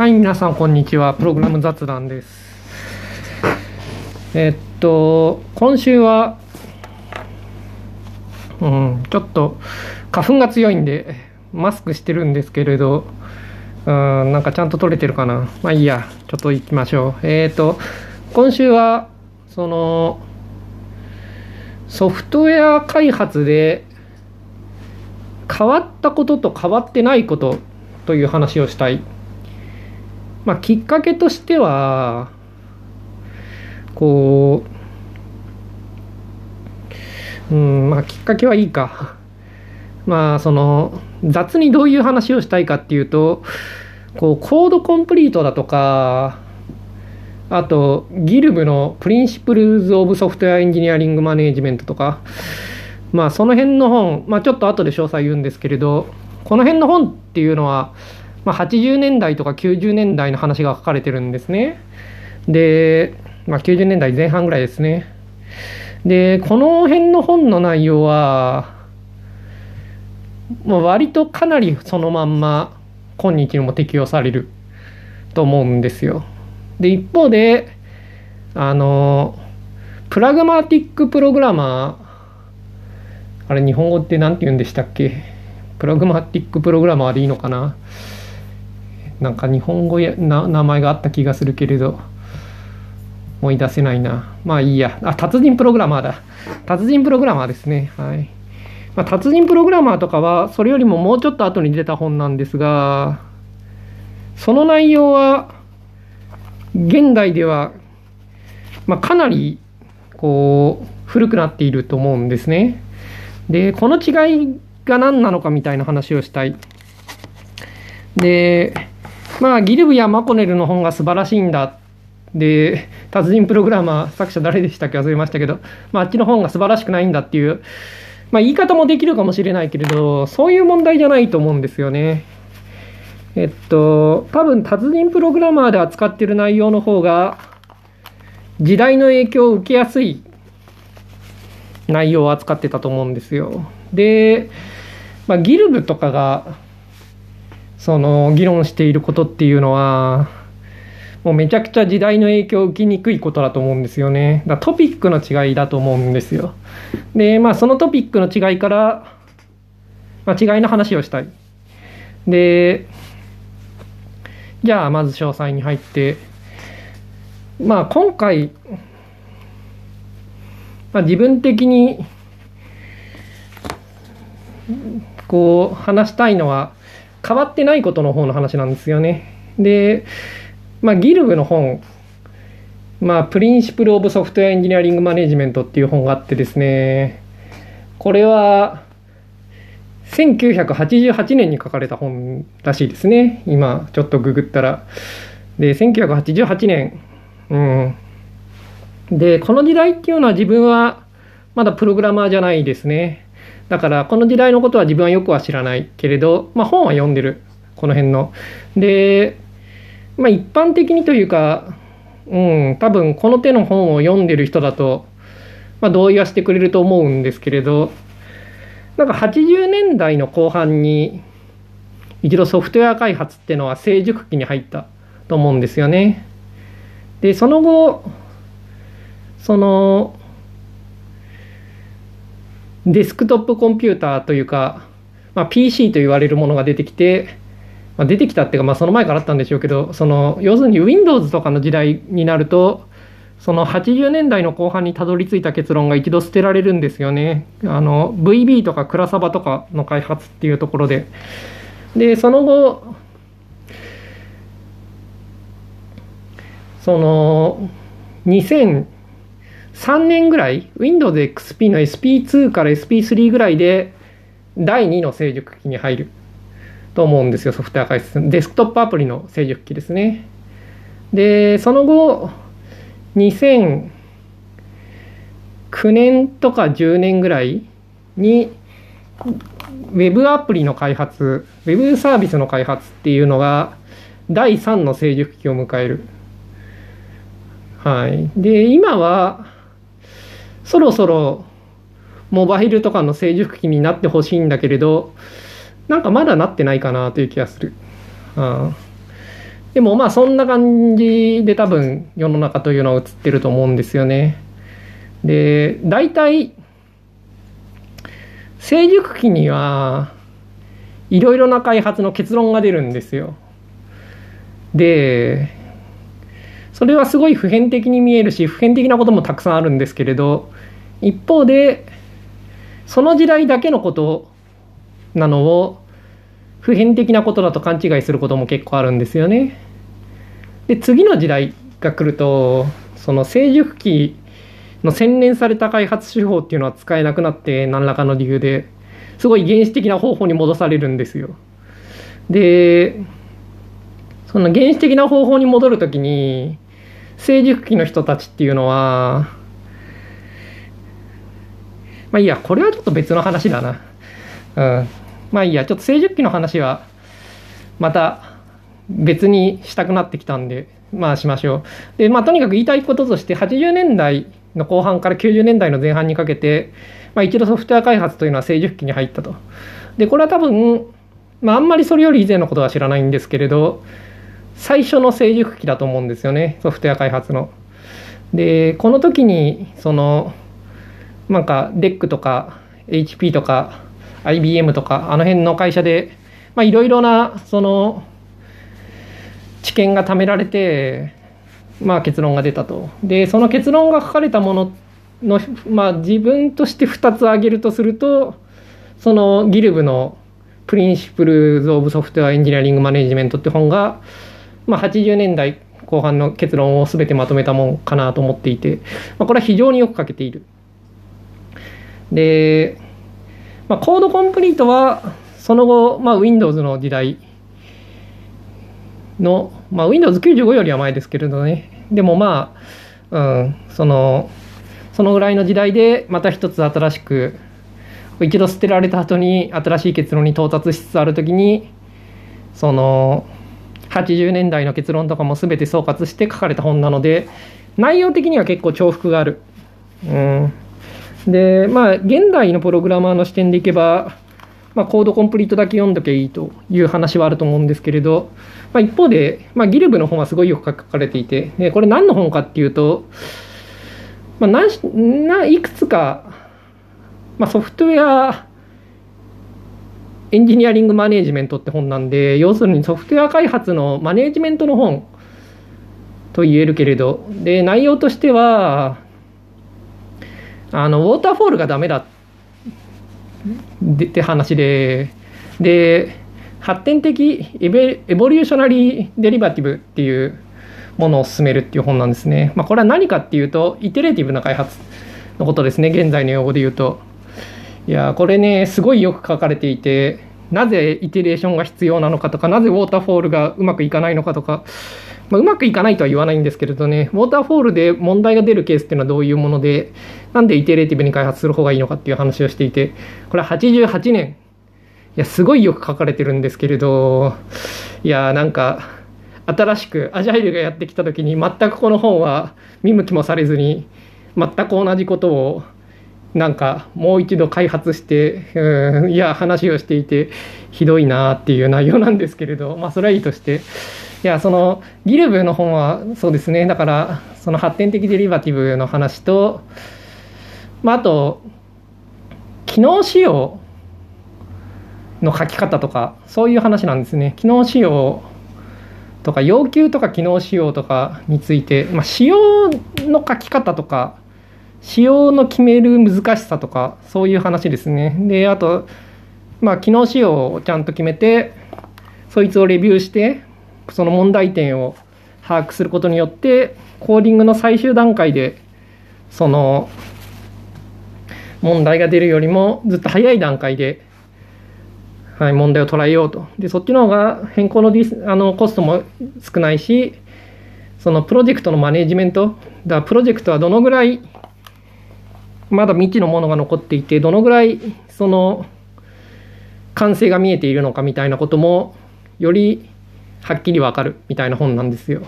はい、皆さん、こんにちは。プログラム雑談です。えっと、今週は、うん、ちょっと花粉が強いんで、マスクしてるんですけれど、うん、なんかちゃんと取れてるかな？まあいいや、ちょっと行きましょう。えっと、今週は、その、ソフトウェア開発で変わったことと変わってないことという話をしたい。まあ、きっかけとしては、こう、うん、まあ、きっかけはいいか。まあ、その、雑にどういう話をしたいかっていうと、こう、 Code Complete だとか、あと、ギルブの Principles of Software Engineering Management とか、まあ、その辺の本、まあ、ちょっと後で詳細言うんですけれど、この辺の本っていうのは、まあ、80年代とか90年代の話が書かれてるんですね。で、まあ、90年代前半ぐらいですね。で、この辺の本の内容は、もう割とかなりそのまんま今日にも適用されると思うんですよ。で、一方で、あの、プラグマティックプログラマー、あれ日本語って何て言うんでしたっけ？プラグマティックプログラマーでいいのかな？なんか日本語やな名前があった気がするけれど思い出せないな。まあいいや。あ達人プログラマーだ。達人プログラマーですね。はい、まあ、達人プログラマーとかはそれよりももうちょっと後に出た本なんですがその内容は現代では、まあ、かなりこう古くなっていると思うんですね。でこの違いが何なのかみたいな話をしたい。でまあ、ギルブやマコネルの本が素晴らしいんだ。で、達人プログラマー、作者誰でしたっけ忘れましたけど、まあ、あっちの本が素晴らしくないんだっていう、まあ、言い方もできるかもしれないけれど、そういう問題じゃないと思うんですよね。えっと、多分、達人プログラマーで扱ってる内容の方が、時代の影響を受けやすい内容を扱ってたと思うんですよ。で、まあ、ギルブとかが、その議論していることっていうのはもうめちゃくちゃ時代の影響を受けにくいことだと思うんですよね。だトピックの違いだと思うんですよ。で、まあそのトピックの違いから、まあ、違いの話をしたい。で、じゃあまず詳細に入って、まあ今回、まあ、自分的にこう話したいのは、変わってないことの方の話なんですよね。で、まあ、ギルブの本、まあ、プリンシプル・オブ・ソフトウェア・エンジニアリング・マネジメントっていう本があってですね、これは、1988年に書かれた本らしいですね。今、ちょっとググったら。で、1988年。うん。で、この時代っていうのは自分はまだプログラマーじゃないですね。だからこの時代のことは自分はよくは知らないけれど、まあ、本は読んでるこの辺の。で、まあ、一般的にというか、うん、多分この手の本を読んでる人だと、まあ、同意はしてくれると思うんですけれどなんか80年代の後半に一度ソフトウェア開発っていうのは成熟期に入ったと思うんですよね。でその後そのデスクトップコンピューターというか、まあ、PC と言われるものが出てきて、まあ、出てきたっていうか、まあ、その前からあったんでしょうけどその要するに Windows とかの時代になるとその80年代の後半にたどり着いた結論が一度捨てられるんですよね。あの VB とかクラサバとかの開発っていうところで。でその後その2000 3年ぐらい Windows XP の SP2 から SP3 ぐらいで第2の成熟期に入ると思うんですよソフトウェア開発デスクトップアプリの成熟期ですね。でその後2009年とか10年ぐらいにウェブアプリの開発ウェブサービスの開発っていうのが第3の成熟期を迎える。はい。で今はそろそろモバイルとかの成熟期になってほしいんだけれど、なんかまだなってないかなという気がする。うん、でもまあそんな感じで多分世の中というのは映ってると思うんですよね。で、大体、成熟期にはいろいろな開発の結論が出るんですよ。で、それはすごい普遍的に見えるし、普遍的なこともたくさんあるんですけれど、一方で、その時代だけのことなのを普遍的なことだと勘違いすることも結構あるんですよね。で次の時代が来るとその成熟期の洗練された開発手法っていうのは使えなくなって何らかの理由ですごい原始的な方法に戻されるんですよ。でその原始的な方法に戻る時に成熟期の人たちっていうのはまあいいやこれはちょっと別の話だな。うんまあいいや、ちょっと成熟期の話は、また別にしたくなってきたんで、まあしましょう。で、まあとにかく言いたいこととして、80年代の後半から90年代の前半にかけて、まあ一度ソフトウェア開発というのは成熟期に入ったと。で、これは多分、まああんまりそれより以前のことは知らないんですけれど、最初の成熟期だと思うんですよね、ソフトウェア開発の。で、この時に、その、なんか DEC とか HP とか IBM とかあの辺の会社でいろいろなその知見が貯められて、まあ、結論が出たと。でその結論が書かれたものの、まあ、自分として2つ挙げるとするとそのギルブの「プリンシプルズ・オブ・ソフトウェア・エンジニアリング・マネジメント」って本が、まあ、80年代後半の結論を全てまとめたもんかなと思っていて、まあ、これは非常によく書けている。でまあ、コードコンプリートはその後、まあ、Windows の時代の、まあ、Windows95 よりは前ですけれどねでもまあ、うん、そのそのぐらいの時代でまた一つ新しく一度捨てられた後に新しい結論に到達しつつある時にその80年代の結論とかも全て総括して書かれた本なので内容的には結構重複がある。うんで、まあ、現代のプログラマーの視点でいけば、まあ、コードコンプリートだけ読んどきゃいいという話はあると思うんですけれど、まあ、一方で、まあ、ギルブの本はすごいよく書かれていて、でこれ何の本かっていうと、まあ、何ないくつか、まあ、ソフトウェアエンジニアリングマネージメントって本なんで、要するにソフトウェア開発のマネージメントの本と言えるけれど、で、内容としては、あのウォーターフォールがダメだって話でで発展的エベエボリューショナリーデリバティブっていうものを進めるっていう本なんですね。まあ、これは何かっていうとイテレーティブな開発のことですね現在の用語で言うと。いやこれねすごいよく書かれていてなぜイテレーションが必要なのかとかなぜウォーターフォールがうまくいかないのかとかまあ、うまくいかないとは言わないんですけれどね、ウォーターフォールで問題が出るケースっていうのはどういうもので、なんでイテレーティブに開発する方がいいのかっていう話をしていて、これ88年、いや、すごいよく書かれてるんですけれど、いや、なんか、新しくアジャイルがやってきた時に全くこの本は見向きもされずに、全く同じことをなんかもう一度開発して、いや話をしていてひどいなっていう内容なんですけれどまあそれはいいとして。いやそのギルブの本はそうですね。だからその発展的デリバティブの話と、まあ、あと機能仕様の書き方とかそういう話なんですね。機能仕様とか要求とか機能仕様とかについて、まあ、仕様の書き方とか仕様の決める難しさとかそういう話ですね。であとまあ機能仕様をちゃんと決めてそいつをレビューしてその問題点を把握することによってコーディングの最終段階でその問題が出るよりもずっと早い段階で、はい、問題を捉えようと。でそっちの方が変更のディスあのコストも少ないしそのプロジェクトのマネジメントだプロジェクトはどのぐらいまだ未知のものが残っていてどのぐらいその完成が見えているのかみたいなこともよりはっきりわかるみたいな本なんですよ。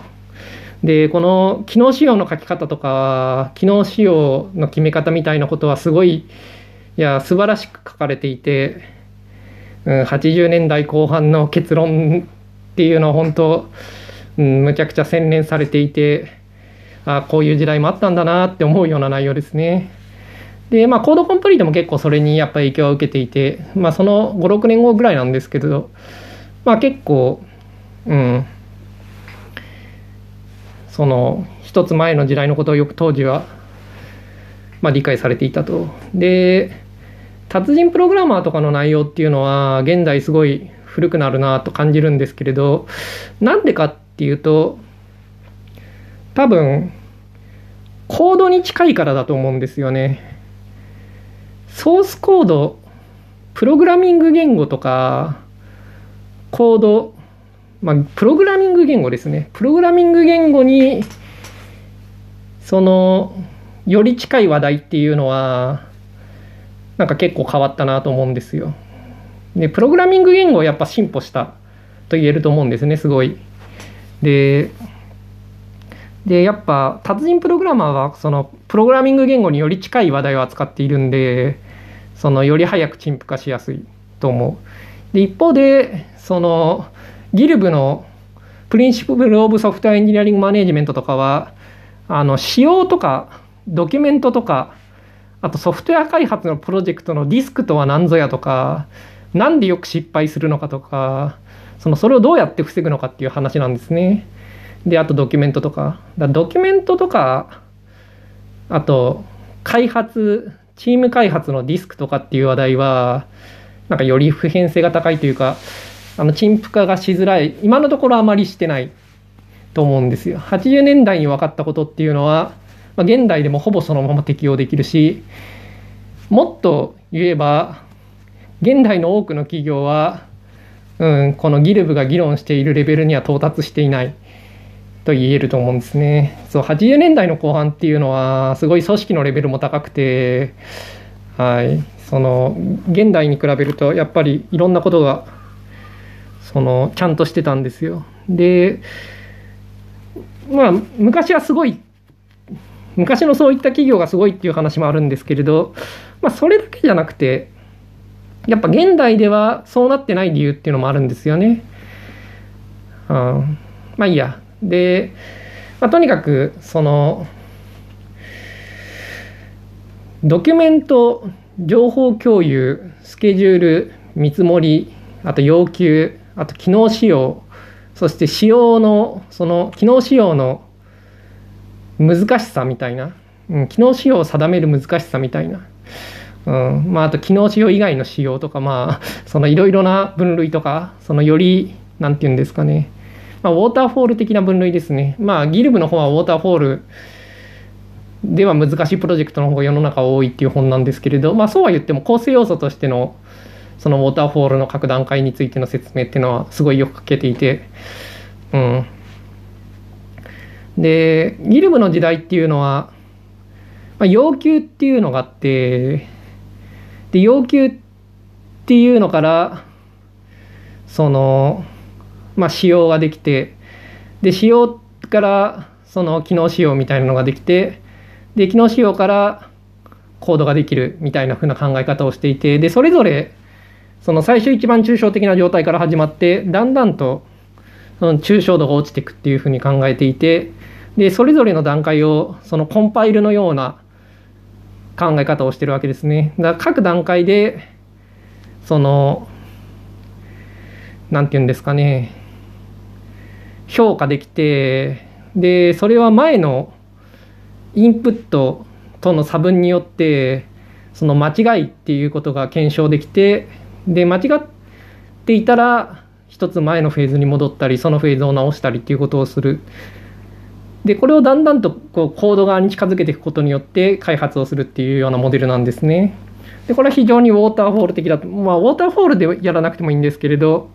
で、この機能仕様の書き方とか、機能仕様の決め方みたいなことはすごい、いや、素晴らしく書かれていて、うん、80年代後半の結論っていうのは本当、うん、むちゃくちゃ洗練されていて、あこういう時代もあったんだなって思うような内容ですね。で、まあ、コードコンプリートも結構それにやっぱり影響を受けていて、まあ、その5、6年後ぐらいなんですけど、まあ、結構、うん、その、一つ前の時代のことをよく当時は、まあ、理解されていたと。で、達人プログラマーとかの内容っていうのは、現在すごい古くなるなと感じるんですけれど、なんでかっていうと、多分、コードに近いからだと思うんですよね。ソースコード、プログラミング言語とか、コード、まあ、プログラミング言語ですね。プログラミング言語に、その、より近い話題っていうのは、なんか結構変わったなと思うんですよ。で、プログラミング言語はやっぱ進歩したと言えると思うんですね、すごい。で、で、やっぱ達人プログラマーはそのプログラミング言語により近い話題を扱っているんで、そのより早く陳腐化しやすいと思う。で、一方で、そのギルブのプリンシプル・オブ・ソフトウェア・エンジニアリング・マネジメントとかは、あの、仕様とかドキュメントとか、あとソフトウェア開発のプロジェクトのディスクとは何ぞやとか、なんでよく失敗するのかとか、そのそれをどうやって防ぐのかっていう話なんですね。で、あとドキュメントとか。だドキュメントとか、あと、開発、チーム開発のディスクとかっていう話題は、なんかより普遍性が高いというか、あの、陳腐化がしづらい、今のところあまりしてないと思うんですよ。80年代に分かったことっていうのは、まあ、現代でもほぼそのまま適用できるし、もっと言えば、現代の多くの企業は、うん、このギルブが議論しているレベルには到達していない。と言えると思うんですね。そう、80年代の後半っていうのは、すごい組織のレベルも高くて、はい、その、現代に比べると、やっぱりいろんなことが、その、ちゃんとしてたんですよ。で、まあ、昔はすごい、昔のそういった企業がすごいっていう話もあるんですけれど、まあ、それだけじゃなくて、やっぱ現代ではそうなってない理由っていうのもあるんですよね。うん、まあいいや。で、まあ、とにかくそのドキュメント情報共有スケジュール見積もりあと要求あと機能仕様そして仕様のその機能仕様の難しさみたいな、うん、機能仕様を定める難しさみたいな、うんまあ、あと機能仕様以外の仕様とかまあそのいろいろな分類とかそのより何て言うんですかねまあ、ウォーターフォール的な分類ですね。まあ、ギルブの方はウォーターフォールでは難しいプロジェクトの方が世の中多いっていう本なんですけれど、まあ、そうは言っても構成要素としてのそのウォーターフォールの各段階についての説明っていうのはすごいよく書けていて、うん。で、ギルブの時代っていうのは、まあ、要求っていうのがあって、で、要求っていうのから、その、まあ、仕様ができてで仕様からその機能仕様みたいなのができてで機能仕様からコードができるみたいな風な考え方をしていてでそれぞれその最初一番抽象的な状態から始まってだんだんとその抽象度が落ちていくっていうふうに考えていてでそれぞれの段階をそのコンパイルのような考え方をしてるわけですね。だから各段階でその何て言うんですかね評価できてでそれは前のインプットとの差分によってその間違いっていうことが検証できてで間違っていたら一つ前のフェーズに戻ったりそのフェーズを直したりっていうことをする。でこれをだんだんとこうコード側に近づけていくことによって開発をするっていうようなモデルなんですね。でこれは非常にウォーターフォール的だとまあウォーターフォールでやらなくてもいいんですけれど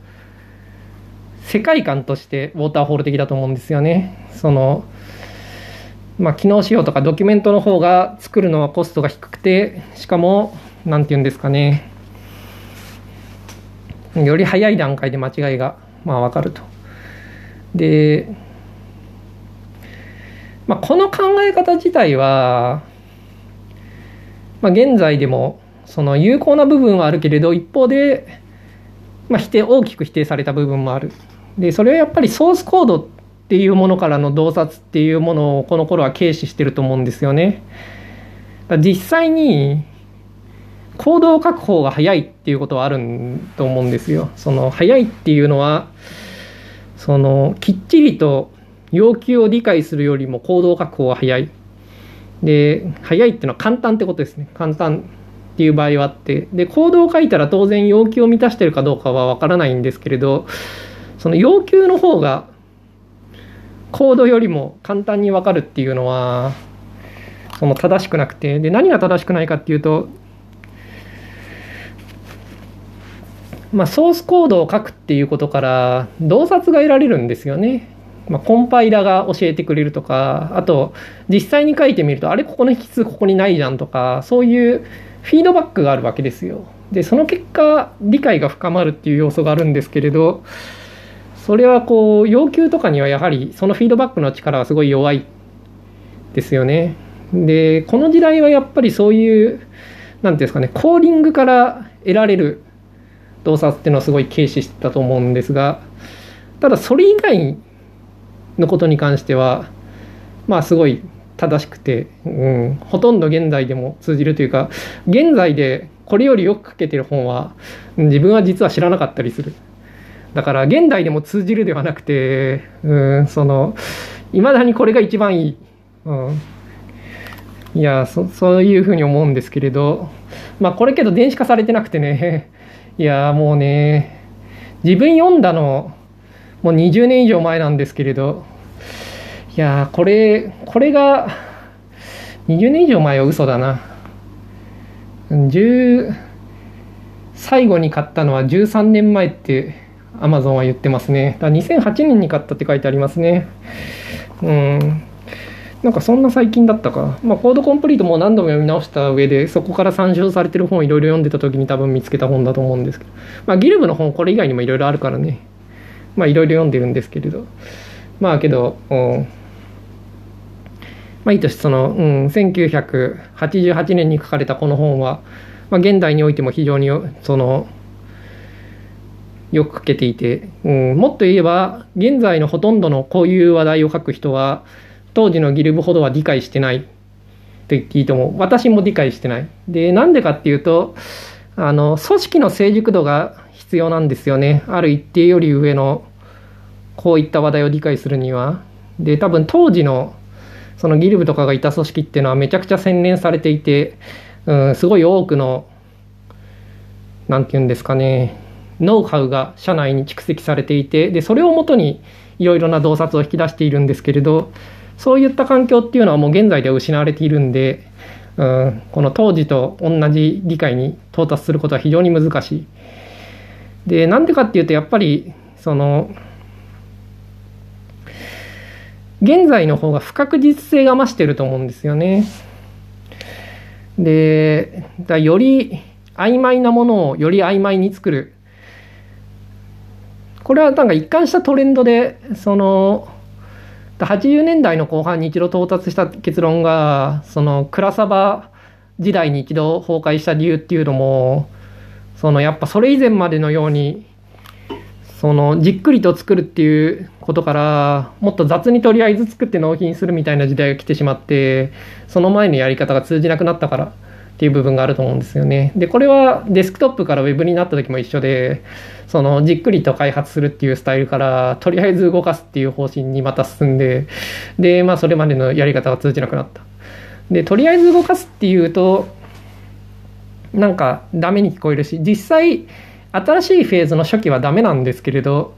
世界観としてウォーターフォール的だと思うんですよね。そのまあ、機能仕様とかドキュメントの方が作るのはコストが低くてしかも何て言うんですかねより早い段階で間違いがまあ分かると。で、まあ、この考え方自体は、まあ、現在でもその有効な部分はあるけれど一方で、まあ、否定大きく否定された部分もあるでそれはやっぱりソースコードっていうものからの洞察っていうものをこの頃は軽視してると思うんですよね。実際に行動確保が早いっていうことはあると思うんですよ。その早いっていうのはそのきっちりと要求を理解するよりも行動確保が早い。で早いっていうのは簡単ってことですね。簡単っていう場合はあってで行動を書いたら当然要求を満たしてるかどうかはわからないんですけれどその要求の方がコードよりも簡単に分かるっていうのはその正しくなくてで何が正しくないかっていうとまあ、ソースコードを書くっていうことから洞察が得られるんですよね。まあ、コンパイラが教えてくれるとかあと実際に書いてみるとあれここの引数ここにないじゃんとかそういうフィードバックがあるわけですよ。でその結果理解が深まるっていう要素があるんですけれどそれはこう要求とかにはやはりそのフィードバックの力はすごい弱いですよね。でこの時代はやっぱりそういう何ていうんですかねコーディングから得られる洞察っていうのはすごい軽視してたと思うんですがただそれ以外のことに関してはまあすごい正しくて、うん、ほとんど現在でも通じるというか現在でこれよりよく書けてる本は自分は実は知らなかったりする。だから現代でも通じるではなくて、うん、その、いまだにこれが一番いい。うん。いやそ、ういうふうに思うんですけれど、まあこれけど電子化されてなくてね、いや、もうね、自分読んだの、もう20年以上前なんですけれど、いや、これ、これが、20年以上前は嘘だな。10、最後に買ったのは13年前ってアマゾンは言ってますね。だ2008年に買ったって書いてありますね。うん。なんかそんな最近だったか。まあ、コードコンプリートも何度も読み直した上で、そこから参照されてる本をいろいろ読んでた時に多分見つけた本だと思うんですけど。まあ、ギルブの本、これ以外にもいろいろあるからね。まあ、いろいろ読んでるんですけれど。まあ、けど、うん。まあ、いいとして、その、うん、1988年に書かれたこの本は、まあ、現代においても非常に、その、よく書けていて、うん、もっと言えば現在のほとんどのこういう話題を書く人は当時のギルブほどは理解してない。と言っていいと思う私も理解してない。でなんでかっていうとあの組織の成熟度が必要なんですよね。ある一定より上のこういった話題を理解するには。で多分当時のそのギルブとかがいた組織っていうのはめちゃくちゃ洗練されていて、うん、すごい多くの何て言うんですかね。ノウハウが社内に蓄積されていてでそれをもとにいろいろな洞察を引き出しているんですけれどそういった環境っていうのはもう現在では失われているんで、うん、この当時と同じ理解に到達することは非常に難しい。でなんでかっていうとやっぱりその現在の方が不確実性が増してると思うんですよね。でだより曖昧なものをより曖昧に作るこれはなんか一貫したトレンドでその80年代の後半に一度到達した結論がそのクラサバ時代に一度崩壊した理由っていうのもそのやっぱそれ以前までのようにそのじっくりと作るっていうことからもっと雑にとりあえず作って納品するみたいな時代が来てしまってその前のやり方が通じなくなったからっていう部分があると思うんですよね。でこれはデスクトップから Web になった時も一緒でそのじっくりと開発するっていうスタイルからとりあえず動かすっていう方針にまた進んででまあそれまでのやり方が通じなくなったでとりあえず動かすっていうとなんかダメに聞こえるし実際新しいフェーズの初期はダメなんですけれど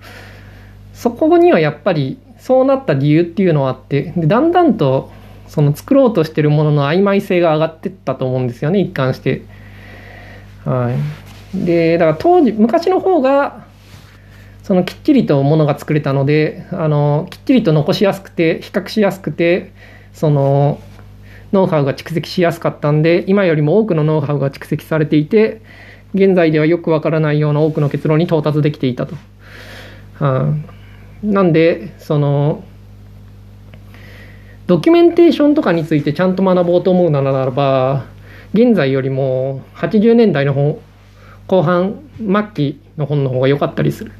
そこにはやっぱりそうなった理由っていうのはあってでだんだんとその作ろうとしてるものの曖昧性が上がってったと思うんですよね一貫して。はいでだから当時昔の方がそのきっちりとものが作れたのであのきっちりと残しやすくて比較しやすくてそのノウハウが蓄積しやすかったんで今よりも多くのノウハウが蓄積されていて現在ではよくわからないような多くの結論に到達できていたと。はあ、なんでそのドキュメンテーションとかについてちゃんと学ぼうと思うならば現在よりも80年代の方後半末期の本の方が良かったりする。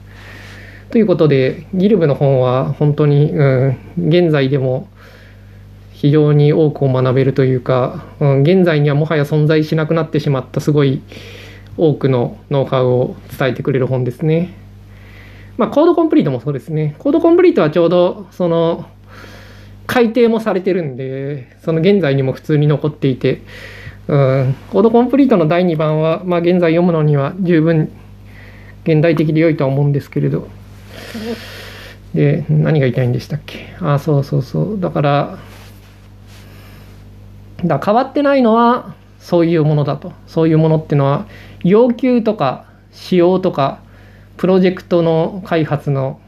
ということでギルブの本は本当に、うん、現在でも非常に多くを学べるというか、うん、現在にはもはや存在しなくなってしまったすごい多くのノウハウを伝えてくれる本ですね。まあ、コードコンプリートもそうですね。コードコンプリートはちょうどその改訂もされてるんで、その現在にも普通に残っていて、うん、コードコンプリートの第2番は、まあ、現在読むのには十分現代的で良いとは思うんですけれど。で、何が言いたいんでしたっけ？あ、そうそうそう。だから、だ変わってないのはそういうものだと。そういうものっていうのは、要求とか仕様とか、プロジェクトの開発の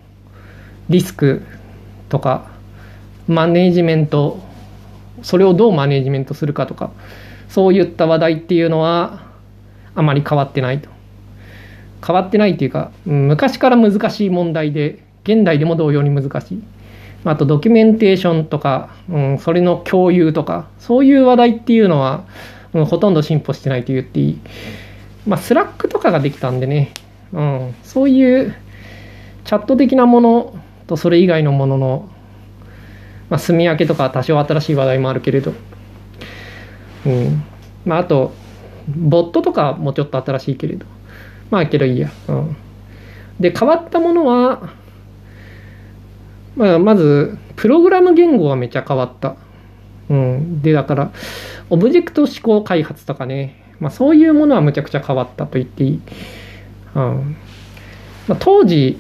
リスクとか、マネージメント、それをどうマネージメントするかとか、そういった話題っていうのは、あまり変わってないと。変わってないっていうか、昔から難しい問題で、現代でも同様に難しい。あとドキュメンテーションとか、うん、それの共有とか、そういう話題っていうのは、うん、ほとんど進歩してないと言っていい。まあ、スラックとかができたんでね、うん、そういうチャット的なものとそれ以外のものの、まあ、住み分けとか多少新しい話題もあるけれど、うんまあ、あと、ボットとかもちょっと新しいけれど、まあけどいいや。うん、で、変わったものは、まあ、まず、プログラム言語はめちゃ変わった。うん。で、だから、オブジェクト思考開発とかね、まあ、そういうものはむちゃくちゃ変わったと言っていい。うんまあ、当時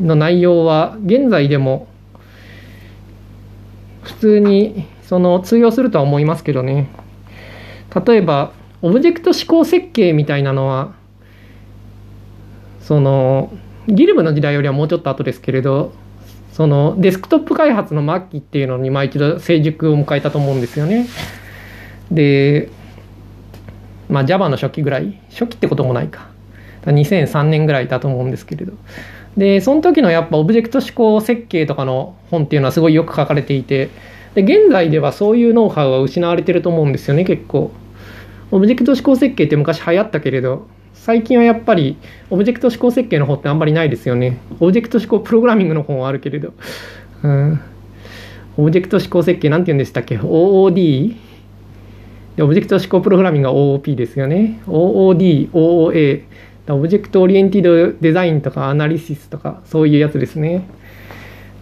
の内容は現在でも普通にその通用するとは思いますけどね。例えば、オブジェクト思考設計みたいなのは、その、ギルブの時代よりはもうちょっと後ですけれど、そのデスクトップ開発の末期っていうのにまあ一度成熟を迎えたと思うんですよね。で、まあ Java の初期ぐらい、初期ってこともないか。2003年ぐらいだと思うんですけれど。で、その時のやっぱオブジェクト指向設計とかの本っていうのはすごいよく書かれていて、で、現在ではそういうノウハウは失われてると思うんですよね、結構。オブジェクト指向設計って昔流行ったけれど、最近はやっぱりオブジェクト指向設計の方ってあんまりないですよね。オブジェクト指向プログラミングの方はあるけれど。うん、オブジェクト指向設計なんて言うんでしたっけ ?OOD? でオブジェクト指向プログラミングが OOP ですよね。OOD、OOA。 Object Oriented Design とか Analysis とかそういうやつですね。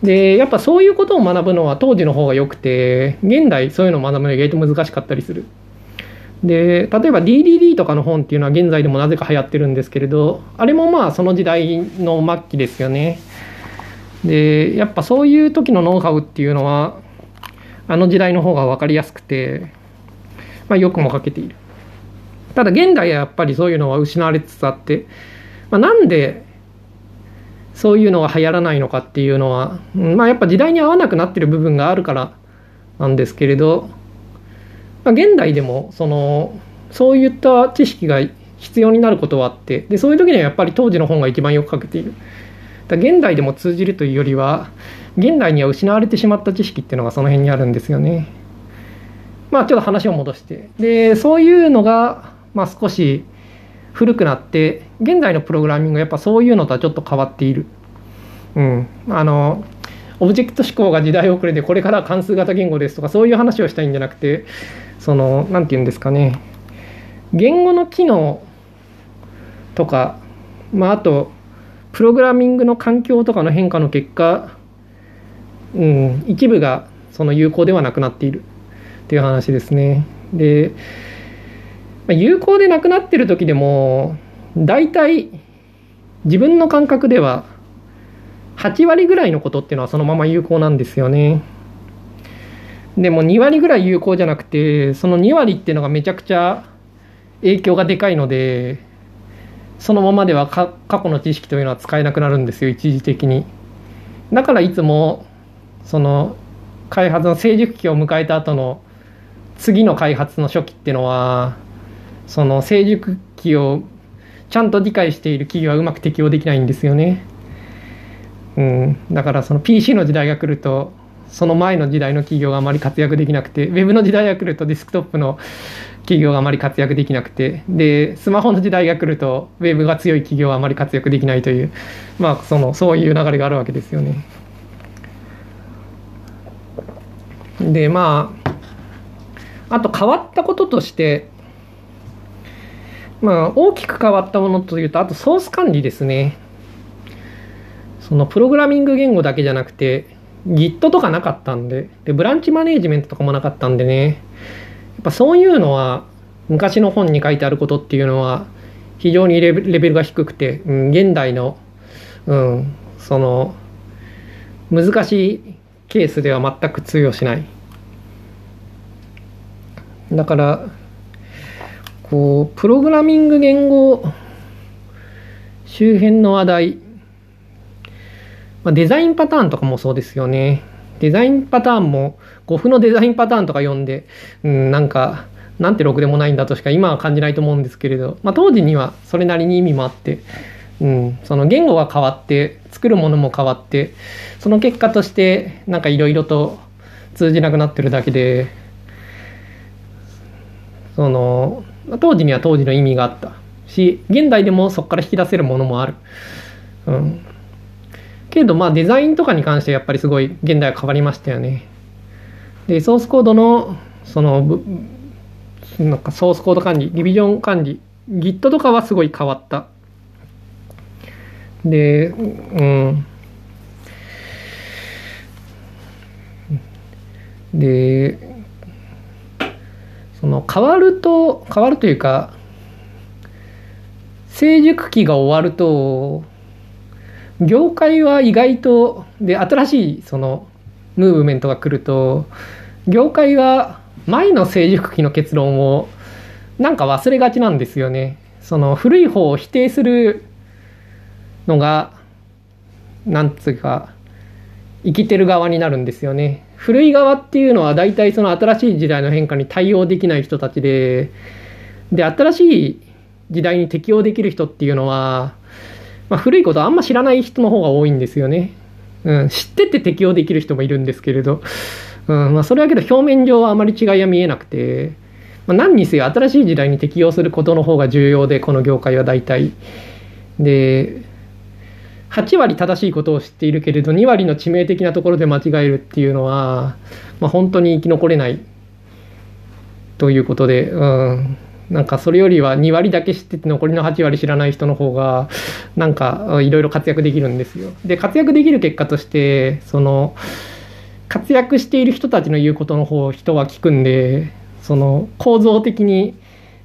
で、やっぱそういうことを学ぶのは当時の方が良くて、現代そういうのを学ぶのは意外と難しかったりする。で例えば DDD とかの本っていうのは現在でもなぜか流行ってるんですけれどあれもまあその時代の末期ですよねでやっぱそういう時のノウハウっていうのはあの時代の方が分かりやすくて、まあ、よくも書けているただ現代はやっぱりそういうのは失われつつあって、まあ、なんでそういうのが流行らないのかっていうのは、まあ、やっぱ時代に合わなくなってる部分があるからなんですけれどまあ、現代でもそのそういった知識が必要になることはあってでそういう時にはやっぱり当時の本が一番よく書けている。だ現代でも通じるというよりは現代には失われてしまった知識っていうのがその辺にあるんですよね。まあちょっと話を戻して。でそういうのが、まあ、少し古くなって現在のプログラミングはやっぱそういうのとはちょっと変わっている。うん。あのオブジェクト思考が時代遅れでこれから関数型言語ですとかそういう話をしたいんじゃなくてその何て言うんですかね。言語の機能とか、まあ、あとプログラミングの環境とかの変化の結果、うん、一部がその有効ではなくなっているっていう話ですね。で、まあ、有効でなくなってる時でも大体自分の感覚では8割ぐらいのことっていうのはそのまま有効なんですよね。でも2割ぐらい有効じゃなくてその2割っていうのがめちゃくちゃ影響がでかいのでそのままでは過去の知識というのは使えなくなるんですよ一時的にだからいつもその開発の成熟期を迎えた後の次の開発の初期っていうのはその成熟期をちゃんと理解している企業はうまく適用できないんですよね。うん、だからその PC の時代が来るとその前の時代の企業があまり活躍できなくて、ウェブの時代が来るとデスクトップの企業があまり活躍できなくてでスマホの時代が来るとウェブが強い企業はあまり活躍できないというまあそのそういう流れがあるわけですよね。でまああと変わったこととしてまあ大きく変わったものというとあとソース管理ですね。そのプログラミング言語だけじゃなくて Git とかなかったんででブランチマネージメントとかもなかったんでねやっぱそういうのは昔の本に書いてあることっていうのは非常にレベルが低くて、うん、現代の、うん、その難しいケースでは全く通用しないだからこうプログラミング言語周辺の話題、まあ、デザインパターンとかもそうですよね。デザインパターンも、5符のデザインパターンとか読んで、うん、なんか、なんてろくでもないんだとしか今は感じないと思うんですけれど、まあ、当時にはそれなりに意味もあって、うん、その言語が変わって作るものも変わってその結果としてなんかいろいろと通じなくなってるだけでその当時には当時の意味があったし現代でもそこから引き出せるものもある、うん、けどまあデザインとかに関してやっぱりすごい現代は変わりましたよね。でソースコードのそのなんかソースコード管理リビジョン管理 Git とかはすごい変わった。でうんでその変わると変わるというか成熟期が終わると業界は意外とで新しいそのムーブメントが来ると業界は前の成熟期の結論をなんか忘れがちなんですよね。その古い方を否定するのがなんつうか生きてる側になるんですよね。古い側っていうのは大体その新しい時代の変化に対応できない人たちでで新しい時代に適応できる人っていうのはまあ、古いことあんま知らない人の方が多いんですよね。うん、知ってて適用できる人もいるんですけれど、うんまあ、それだけど表面上はあまり違いは見えなくて、まあ、何にせよ新しい時代に適応することの方が重要でこの業界は大体で8割正しいことを知っているけれど2割の致命的なところで間違えるっていうのは、まあ、本当に生き残れないということで、うん、なんかそれよりは2割だけ知ってて残りの8割知らない人の方がなんかいろいろ活躍できるんですよ。で活躍できる結果としてその活躍している人たちの言うことの方を人は聞くんでその構造的に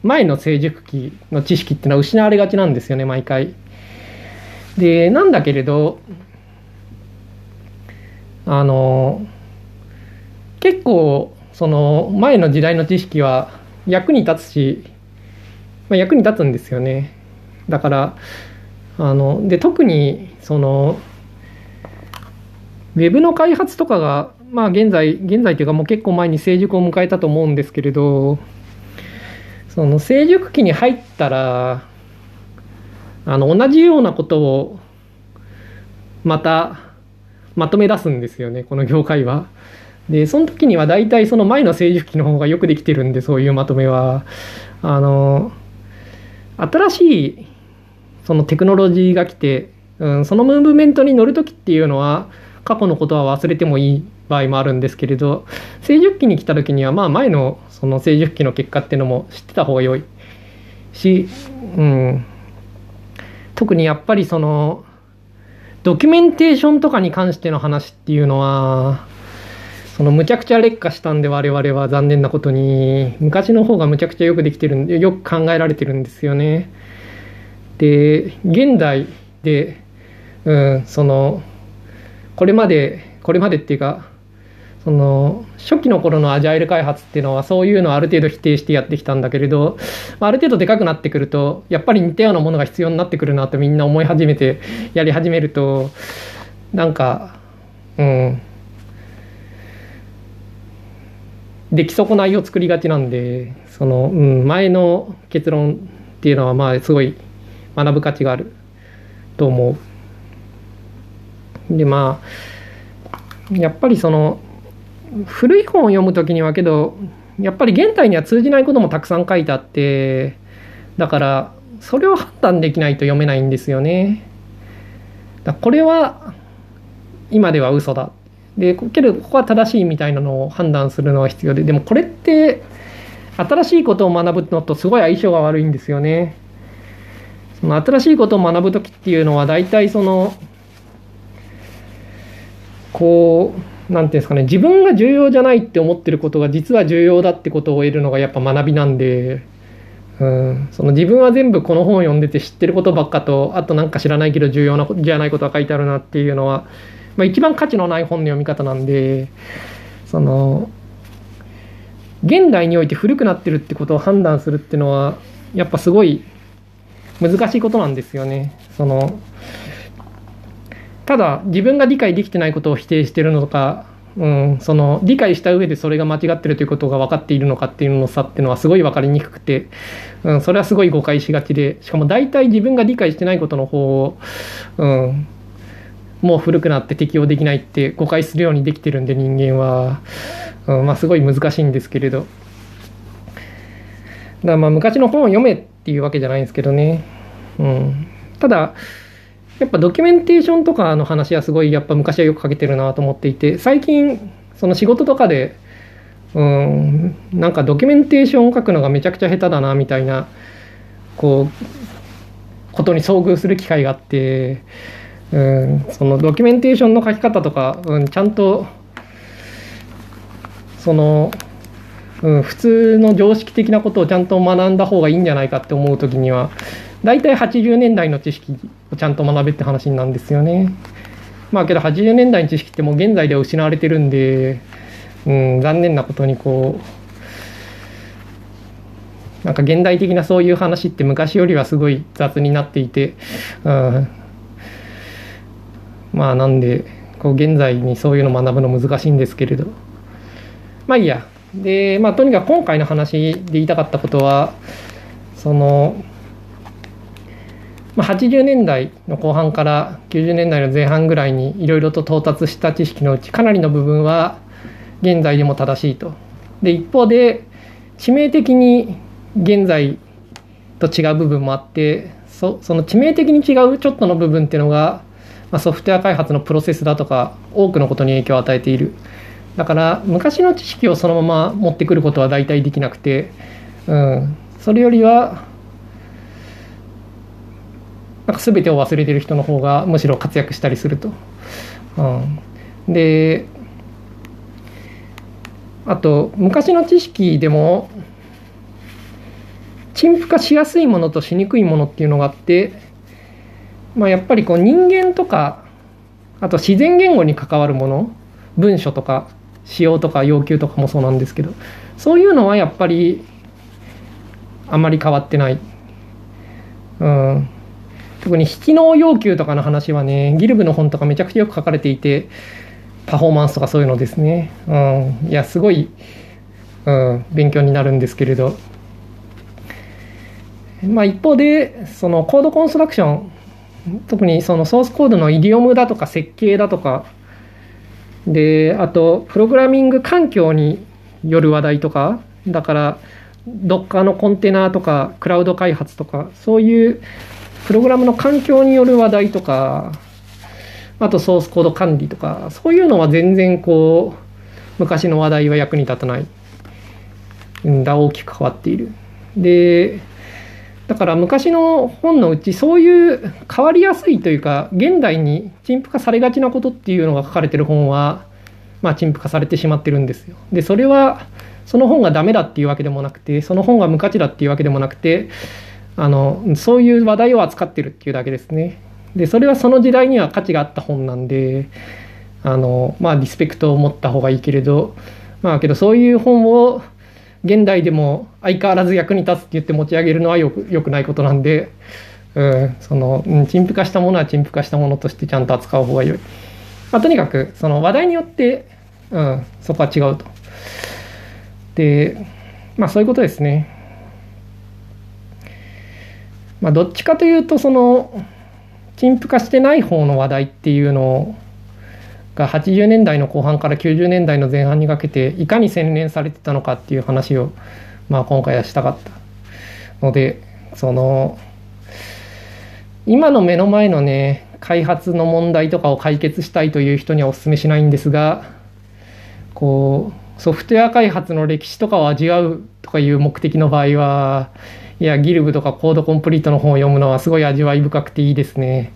前の成熟期の知識っていうのは失われがちなんですよね毎回。でなんだけれどあの結構その前の時代の知識は役に立つしまあ、役に立つんですよね。だからあので特にそのウェブの開発とかが、まあ、現在現在というかもう結構前に成熟を迎えたと思うんですけれどその成熟期に入ったらあの同じようなことをまたまとめ出すんですよねこの業界は。でその時には大体その前の成熟期の方がよくできてるんでそういうまとめは。あの新しいそのテクノロジーが来て、うん、そのムーブメントに乗る時っていうのは過去のことは忘れてもいい場合もあるんですけれど成熟期に来た時にはまあ前のその成熟期の結果っていうのも知ってた方が良いし、うん、特にやっぱりそのドキュメンテーションとかに関しての話っていうのはそのむちゃくちゃ劣化したんで我々は残念なことに昔の方がむちゃくちゃよくできてるんでよく考えられてるんですよね。で現代で、うん、そのこれまでこれまでっていうかその初期の頃のアジャイル開発っていうのはそういうのをある程度否定してやってきたんだけれどある程度でかくなってくるとやっぱり似たようなものが必要になってくるなってみんな思い始めてやり始めるとなんかうん出来損ないを作りがちなんでその、うん、前の結論っていうのはまあすごい学ぶ価値があると思う。でまあやっぱりその古い本を読む時にはけどやっぱり現代には通じないこともたくさん書いてあってだからそれを判断できないと読めないんですよね。だこれは今では嘘だ。でけどここは正しいみたいなのを判断するのは必要ででもこれって新しいことを学ぶのとすごい相性が悪いんですよね。その新しいことを学ぶ時っていうのは大体そのこう何ていうんですかね自分が重要じゃないって思ってることが実は重要だってことを得るのがやっぱ学びなんで、うん、その自分は全部この本を読んでて知ってることばっかとあとなんか知らないけど重要なじゃないことが書いてあるなっていうのは、まあ、一番価値のない本の読み方なんでその現代において古くなってるってことを判断するっていうのはやっぱすごい難しいことなんですよね。そのただ自分が理解できてないことを否定してるのか、うん、その理解した上でそれが間違ってるということが分かっているのかっていうのの差っていうのはすごい分かりにくくて、うん、それはすごい誤解しがちでしかも大体自分が理解してないことの方を、うん、もう古くなって適用できないって誤解するようにできてるんで人間は、うん、まあすごい難しいんですけれど。だからまあ昔の本を読めっていうわけじゃないんですけどね、うん、ただやっぱドキュメンテーションとかの話はすごいやっぱ昔はよく書けてるなと思っていて最近その仕事とかでうんなんかドキュメンテーションを書くのがめちゃくちゃ下手だなみたいなこうことに遭遇する機会があってうんそのドキュメンテーションの書き方とか、うん、ちゃんとその、うん、普通の常識的なことをちゃんと学んだ方がいいんじゃないかって思う時には大体80年代の知識をちゃんと学べって話なんですよね。まあけど80年代の知識ってもう現在では失われてるんで、うん、残念なことにこう、なんか現代的なそういう話って昔よりはすごい雑になっていて、うん、まあなんで、こう現在にそういうの学ぶの難しいんですけれど、まあいいや。で、まあとにかく今回の話で言いたかったことは、その、まあ、80年代の後半から90年代の前半ぐらいにいろいろと到達した知識のうちかなりの部分は現在でも正しいと。で一方で致命的に現在と違う部分もあってそその致命的に違うちょっとの部分っていうのが、まあ、ソフトウェア開発のプロセスだとか多くのことに影響を与えている。だから昔の知識をそのまま持ってくることは大体できなくて、うん、それよりはなんか全てを忘れてる人の方がむしろ活躍したりすると。うん、であと昔の知識でも陳腐化しやすいものとしにくいものっていうのがあって、まあ、やっぱりこう人間とかあと自然言語に関わるもの文書とか仕様とか要求とかもそうなんですけどそういうのはやっぱりあまり変わってない。うん特に引き能要求とかの話はね、ギルブの本とかめちゃくちゃよく書かれていて、パフォーマンスとかそういうのですね。うん。いや、すごい、うん、勉強になるんですけれど。まあ一方で、そのコードコンストラクション、特にそのソースコードのイディオムだとか設計だとか、で、あと、プログラミング環境による話題とか、だから、どっかのコンテナとか、クラウド開発とか、そういうプログラムの環境による話題とか、あとソースコード管理とか、そういうのは全然こう、昔の話題は役に立たない。んだ、大きく変わっている。で、だから昔の本のうちそういう変わりやすいというか、現代に陳腐化されがちなことっていうのが書かれてる本は、まあ陳腐化されてしまってるんですよ。で、それは、その本がダメだっていうわけでもなくて、その本が無価値だっていうわけでもなくて、あのそういう話題を扱ってるっていうだけですね。でそれはその時代には価値があった本なんであのまあリスペクトを持った方がいいけれどまあけどそういう本を現代でも相変わらず役に立つって言って持ち上げるのはよくよくないことなんで、うん、その、うん、陳腐化したものは陳腐化したものとしてちゃんと扱う方が良い。まあ、とにかくその話題によって、うん、そこは違うと。でまあそういうことですね。まあ、どっちかというとその陳腐化してない方の話題っていうのが80年代の後半から90年代の前半にかけていかに洗練されてたのかっていう話を、まあ、今回はしたかったのでその今の目の前のね開発の問題とかを解決したいという人にはお勧めしないんですがこうソフトウェア開発の歴史とかを味わうとかいう目的の場合はいやギルブとかコードコンプリートの本を読むのはすごい味わい深くていいですね。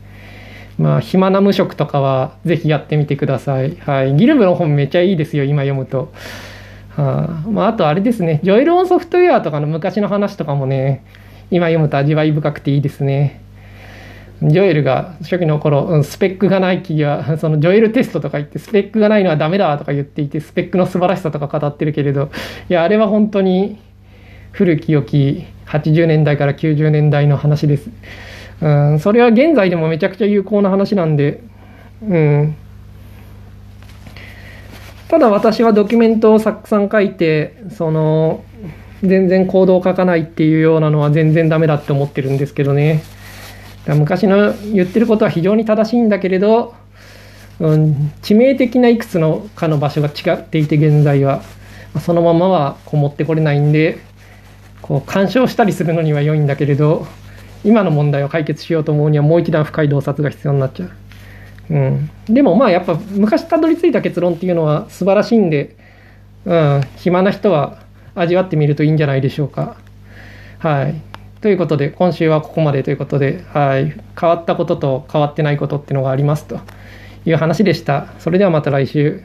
まあ、暇な無職とかはぜひやってみてください。はい。ギルブの本めっちゃいいですよ、今読むと。はあ、まあ、あとあれですね、ジョエルオンソフトウェアとかの昔の話とかもね、今読むと味わい深くていいですね。ジョエルが初期の頃、うん、スペックがない企業は、そのジョエルテストとか言って、スペックがないのはダメだとか言っていて、スペックの素晴らしさとか語ってるけれど、いや、あれは本当に古き良き80年代から90年代の話です。うん、それは現在でもめちゃくちゃ有効な話なんで、うん。ただ私はドキュメントをたくさん書いて、その、全然コードを書かないっていうようなのは全然ダメだって思ってるんですけどね。昔の言ってることは非常に正しいんだけれど、うん、致命的ないくつのかの場所が違っていて現在はそのままはこう持ってこれないんでこう干渉したりするのには良いんだけれど今の問題を解決しようと思うにはもう一段深い洞察が必要になっちゃう。うん、でもまあやっぱ昔たどり着いた結論っていうのは素晴らしいんで、うん、暇な人は味わってみるといいんじゃないでしょうか。はい。ということで、今週はここまでということで、はい。変わったことと変わってないことっていうのがありますという話でした。それではまた来週。